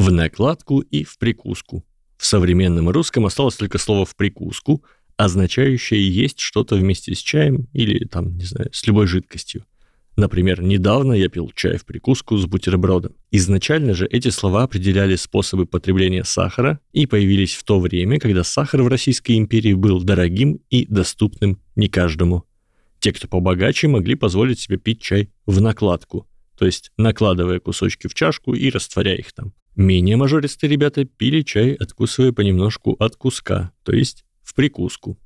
в накладку и в прикуску. В современном русском осталось только слово «в прикуску», означающее есть что-то вместе с чаем или, там, не знаю, с любой жидкостью. Например, недавно я пил чай в прикуску с бутербродом. Изначально же эти слова определяли способы потребления сахара и появились в то время, когда сахар в Российской империи был дорогим и доступным не каждому. Те, кто побогаче, могли позволить себе пить чай в накладку, то есть накладывая кусочки в чашку и растворяя их там. Менее мажористые ребята пили чай, откусывая понемножку от куска, то есть в прикуску.